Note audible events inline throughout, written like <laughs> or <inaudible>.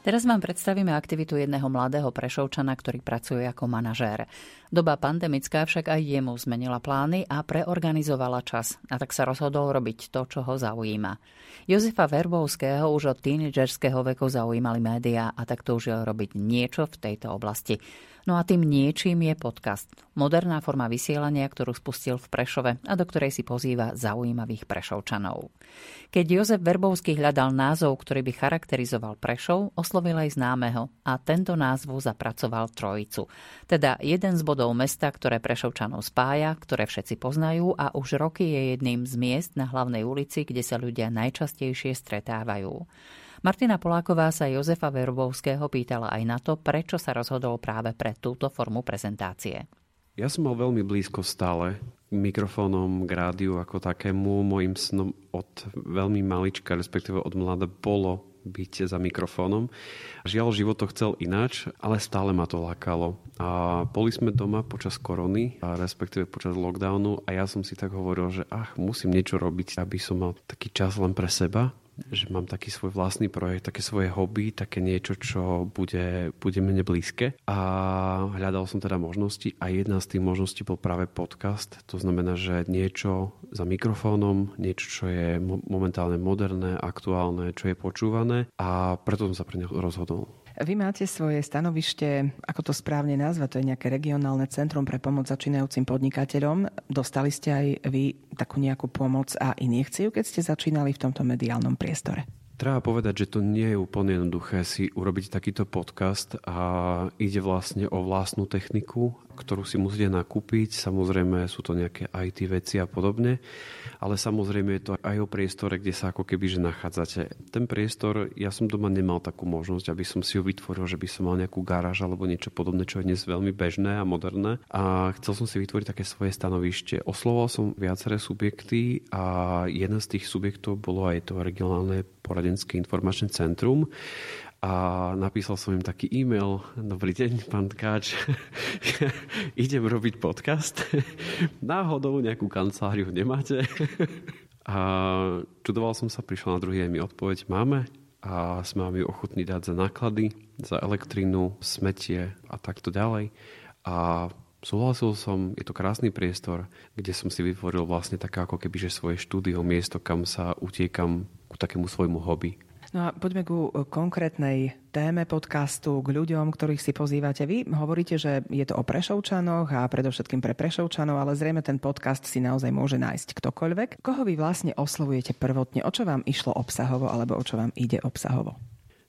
Teraz vám predstavíme aktivitu jedného mladého prešovčana, ktorý pracuje ako manažér. Doba pandemická však aj jemu zmenila plány a preorganizovala čas. A tak sa rozhodol robiť to, čo ho zaujíma. Jozefa Verbovského už od tínedžerského veku zaujímali médiá a tak túžil robiť niečo v tejto oblasti. No a tým niečím je podcast. Moderná forma vysielania, ktorú spustil v Prešove a do ktorej si pozýva zaujímavých Prešovčanov. Keď Jozef Verbovský hľadal názov, ktorý by charakterizoval Prešov, oslovil aj známeho a tento názvu zapracoval Trojicu. Teda jeden z bodov mesta, ktoré Prešovčanov spája, ktoré všetci poznajú a už roky je jedným z miest na hlavnej ulici, kde sa ľudia najčastejšie stretávajú. Martina Poláková sa Jozefa Verbovského pýtala aj na to, prečo sa rozhodol práve pre túto formu prezentácie. Ja som mal veľmi blízko stále mikrofónom, k rádiu ako takému. Mojim snom od veľmi malička, respektíve od mlada, bolo byť za mikrofónom. Žiaľ, život to chcel ináč, ale stále ma to lákalo. A boli sme doma počas korony, a respektíve počas lockdownu a ja som si tak hovoril, že ach, musím niečo robiť, aby som mal taký čas len pre seba že mám taký svoj vlastný projekt, také svoje hobby, také niečo, čo bude, bude mne blízke. A hľadal som teda možnosti a jedna z tých možností bol práve podcast. To znamená, že niečo za mikrofónom, niečo, čo je momentálne moderné, aktuálne, čo je počúvané a preto som sa pre neho rozhodol. Vy máte svoje stanovište, ako to správne nazva, to je nejaké regionálne centrum pre pomoc začínajúcim podnikateľom. Dostali ste aj vy takú nejakú pomoc a injekciu, keď ste začínali v tomto mediálnom priestore? Treba povedať, že to nie je úplne jednoduché si urobiť takýto podcast a ide vlastne o vlastnú techniku, ktorú si musíte nakúpiť. Samozrejme sú to nejaké IT veci a podobne, ale samozrejme je to aj o priestore, kde sa ako keby že nachádzate. Ten priestor, ja som doma nemal takú možnosť, aby som si ho vytvoril, že by som mal nejakú garáž alebo niečo podobné, čo je dnes veľmi bežné a moderné. A chcel som si vytvoriť také svoje stanovište. Oslovoval som viaceré subjekty a jeden z tých subjektov bolo aj to regionálne poradenské informačné centrum a napísal som im taký e-mail. Dobrý deň, pán Tkáč. <laughs> Idem robiť podcast. <laughs> Náhodou nejakú kanceláriu nemáte. <laughs> a čudoval som sa, prišla na druhý deň mi odpoveď. Máme a sme vám ju ochotní dať za náklady, za elektrínu, smetie a takto ďalej. A Súhlasil som, je to krásny priestor, kde som si vytvoril vlastne také ako keby, že svoje štúdio, miesto, kam sa utiekam ku takému svojmu hobby. No a poďme ku konkrétnej téme podcastu, k ľuďom, ktorých si pozývate. Vy hovoríte, že je to o Prešovčanoch a predovšetkým pre Prešovčanov, ale zrejme ten podcast si naozaj môže nájsť ktokoľvek. Koho vy vlastne oslovujete prvotne? O čo vám išlo obsahovo alebo o čo vám ide obsahovo?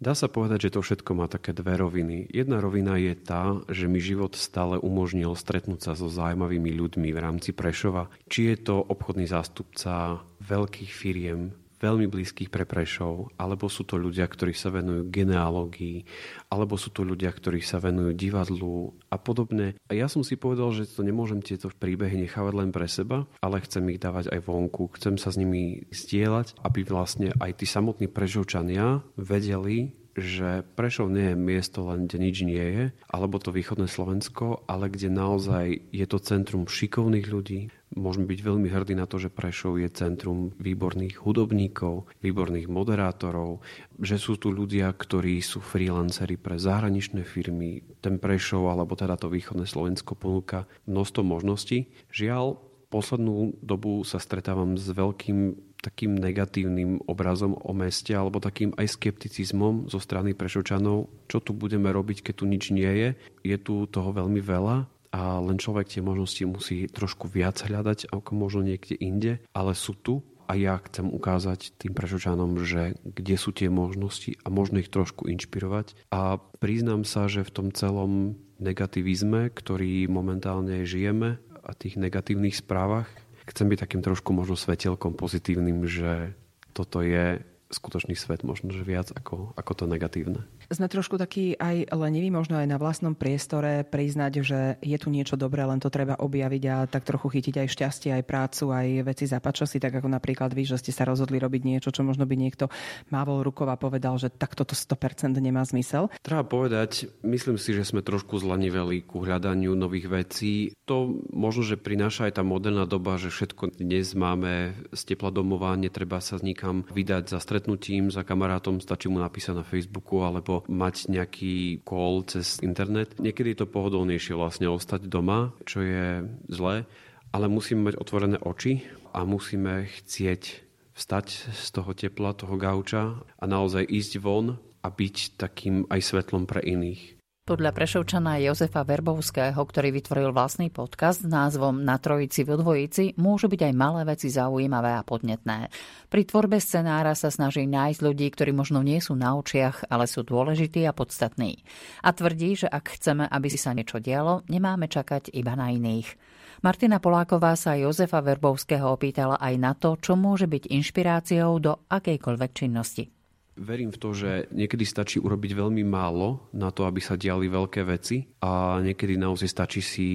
Dá sa povedať, že to všetko má také dve roviny. Jedna rovina je tá, že mi život stále umožnil stretnúť sa so zaujímavými ľuďmi v rámci Prešova. Či je to obchodný zástupca veľkých firiem, veľmi blízkych pre Prešov, alebo sú to ľudia, ktorí sa venujú genealógii, alebo sú to ľudia, ktorí sa venujú divadlu a podobne. A ja som si povedal, že to nemôžem tieto príbehy nechávať len pre seba, ale chcem ich dávať aj vonku, chcem sa s nimi zdieľať, aby vlastne aj tí samotní Prešovčania vedeli, že Prešov nie je miesto len, kde nič nie je, alebo to východné Slovensko, ale kde naozaj je to centrum šikovných ľudí, Môžeme byť veľmi hrdí na to, že Prešov je centrum výborných hudobníkov, výborných moderátorov, že sú tu ľudia, ktorí sú freelanceri pre zahraničné firmy. Ten Prešov, alebo teda to východné Slovensko ponúka množstvo možností. Žiaľ, poslednú dobu sa stretávam s veľkým takým negatívnym obrazom o meste alebo takým aj skepticizmom zo strany Prešovčanov, čo tu budeme robiť, keď tu nič nie je. Je tu toho veľmi veľa a len človek tie možnosti musí trošku viac hľadať ako možno niekde inde, ale sú tu a ja chcem ukázať tým prešočanom, že kde sú tie možnosti a možno ich trošku inšpirovať. A priznám sa, že v tom celom negativizme, ktorý momentálne žijeme a tých negatívnych správach, chcem byť takým trošku možno svetelkom pozitívnym, že toto je skutočný svet možno, že viac ako, ako to negatívne. Sme trošku takí aj leniví, možno aj na vlastnom priestore priznať, že je tu niečo dobré, len to treba objaviť a tak trochu chytiť aj šťastie, aj prácu, aj veci za si, tak ako napríklad vy, že ste sa rozhodli robiť niečo, čo možno by niekto mávol rukou a povedal, že takto to 100% nemá zmysel. Treba povedať, myslím si, že sme trošku zlaniveli ku hľadaniu nových vecí. To možno, že prináša aj tá moderná doba, že všetko dnes máme z tepla domova, netreba sa nikam vydať za stretnutím, za kamarátom, stačí mu napísať na Facebooku alebo mať nejaký call cez internet. Niekedy je to pohodlnejšie vlastne ostať doma, čo je zlé, ale musíme mať otvorené oči a musíme chcieť vstať z toho tepla, toho gauča a naozaj ísť von a byť takým aj svetlom pre iných. Podľa Prešovčana Jozefa Verbovského, ktorý vytvoril vlastný podcast s názvom Na trojici v dvojici, môžu byť aj malé veci zaujímavé a podnetné. Pri tvorbe scenára sa snaží nájsť ľudí, ktorí možno nie sú na očiach, ale sú dôležití a podstatní. A tvrdí, že ak chceme, aby si sa niečo dialo, nemáme čakať iba na iných. Martina Poláková sa Jozefa Verbovského opýtala aj na to, čo môže byť inšpiráciou do akejkoľvek činnosti. Verím v to, že niekedy stačí urobiť veľmi málo na to, aby sa diali veľké veci a niekedy naozaj stačí si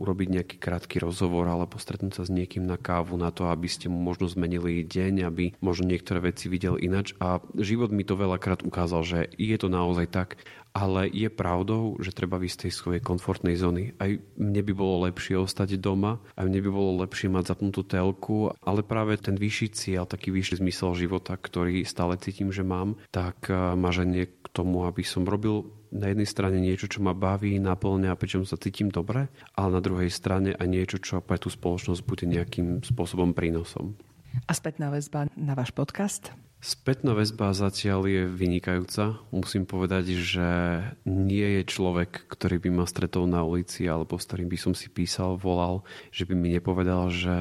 urobiť nejaký krátky rozhovor alebo stretnúť sa s niekým na kávu na to, aby ste mu možno zmenili deň, aby možno niektoré veci videl inač a život mi to veľakrát ukázal, že je to naozaj tak ale je pravdou, že treba výsť z tej svojej komfortnej zóny. Aj mne by bolo lepšie ostať doma, aj mne by bolo lepšie mať zapnutú telku, ale práve ten vyšší cieľ, taký vyšší zmysel života, ktorý stále cítim, že mám, tak eh, ma ženie k tomu, aby som robil na jednej strane niečo, čo ma baví, naplňa, pričom sa cítim dobre, ale na druhej strane aj niečo, čo pre tú spoločnosť bude nejakým spôsobom prínosom. A spätná väzba na váš podcast? Spätná väzba zatiaľ je vynikajúca. Musím povedať, že nie je človek, ktorý by ma stretol na ulici alebo s ktorým by som si písal, volal, že by mi nepovedal, že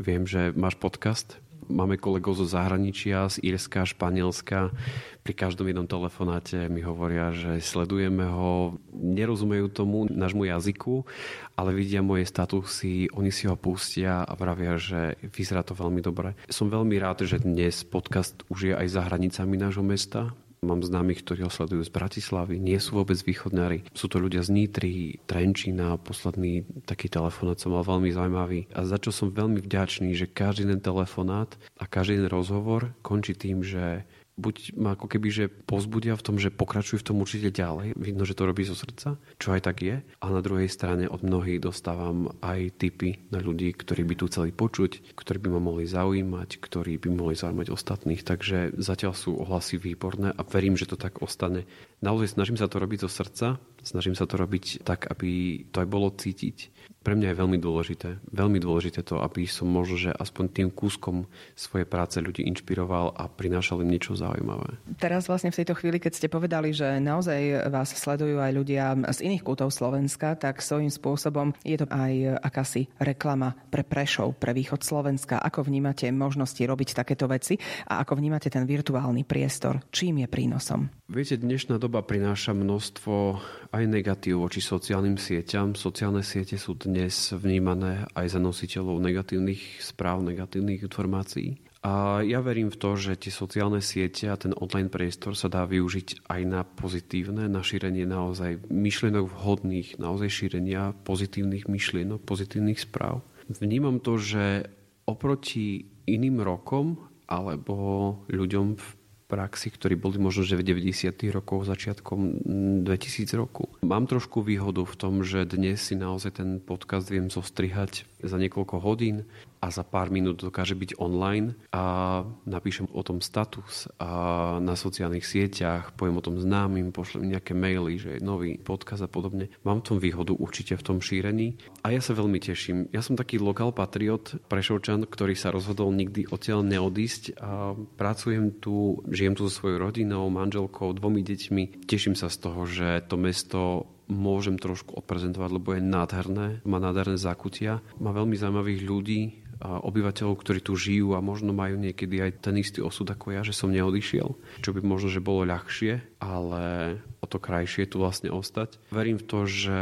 viem, že máš podcast, Máme kolegov zo zahraničia, z Írska, Španielska. Pri každom jednom telefonáte mi hovoria, že sledujeme ho, nerozumejú tomu nášmu jazyku, ale vidia moje statusy, oni si ho pustia a vravia, že vyzerá to veľmi dobre. Som veľmi rád, že dnes podcast už je aj za hranicami nášho mesta. Mám známych, ktorí ho sledujú z Bratislavy, nie sú vôbec východnári. Sú to ľudia z Nitry, Trenčína. Posledný taký telefonát som mal veľmi zaujímavý. A za čo som veľmi vďačný, že každý ten telefonát a každý ten rozhovor končí tým, že buď ma ako keby, že pozbudia v tom, že pokračujú v tom určite ďalej. Vidno, že to robí zo srdca, čo aj tak je. A na druhej strane od mnohých dostávam aj tipy na ľudí, ktorí by tu chceli počuť, ktorí by ma mohli zaujímať, ktorí by mohli zaujímať ostatných. Takže zatiaľ sú ohlasy výborné a verím, že to tak ostane. Naozaj snažím sa to robiť zo srdca, snažím sa to robiť tak, aby to aj bolo cítiť pre mňa je veľmi dôležité. Veľmi dôležité to, aby som možno, že aspoň tým kúskom svojej práce ľudí inšpiroval a prinášal im niečo zaujímavé. Teraz vlastne v tejto chvíli, keď ste povedali, že naozaj vás sledujú aj ľudia z iných kútov Slovenska, tak svojím spôsobom je to aj akási reklama pre Prešov, pre východ Slovenska. Ako vnímate možnosti robiť takéto veci a ako vnímate ten virtuálny priestor? Čím je prínosom? Viete, dnešná doba prináša množstvo aj negatív voči sociálnym sieťam. Sociálne siete sú dnes vnímané aj za nositeľov negatívnych správ, negatívnych informácií. A ja verím v to, že tie sociálne siete a ten online priestor sa dá využiť aj na pozitívne, na šírenie naozaj myšlienok vhodných, naozaj šírenia pozitívnych myšlienok, pozitívnych správ. Vnímam to, že oproti iným rokom alebo ľuďom v praxi, ktorí boli možno že v 90. rokoch, začiatkom 2000 roku. Mám trošku výhodu v tom, že dnes si naozaj ten podcast viem zostrihať za niekoľko hodín a za pár minút dokáže byť online a napíšem o tom status a na sociálnych sieťach, poviem o tom známym, pošlem nejaké maily, že je nový podcast a podobne. Mám v tom výhodu určite v tom šírení a ja sa veľmi teším. Ja som taký lokal patriot, prešovčan, ktorý sa rozhodol nikdy odtiaľ neodísť a pracujem tu, žijem tu so svojou rodinou, manželkou, dvomi deťmi. Teším sa z toho, že to mesto môžem trošku odprezentovať, lebo je nádherné, má nádherné zákutia, má veľmi zaujímavých ľudí, obyvateľov, ktorí tu žijú a možno majú niekedy aj ten istý osud ako ja, že som neodišiel, čo by možno, že bolo ľahšie, ale o to krajšie tu vlastne ostať. Verím v to, že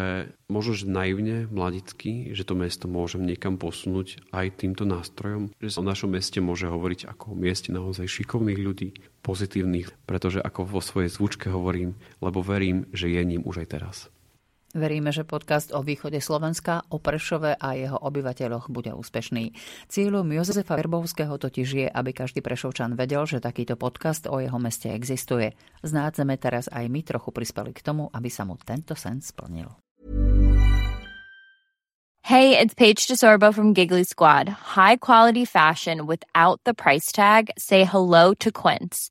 možno, že naivne, mladicky, že to mesto môžem niekam posunúť aj týmto nástrojom, že sa o našom meste môže hovoriť ako o mieste naozaj šikovných ľudí, pozitívnych, pretože ako vo svojej zvučke hovorím, lebo verím, že je ním už aj teraz. Veríme, že podcast o východe Slovenska, o Prešove a jeho obyvateľoch bude úspešný. Cieľom Jozefa Verbovského totiž je, aby každý Prešovčan vedel, že takýto podcast o jeho meste existuje. Znáť teraz aj my trochu prispeli k tomu, aby sa mu tento sen splnil. Hey, it's Paige DeSorbo from Giggly Squad. High quality fashion without the price tag. Say hello to Quince.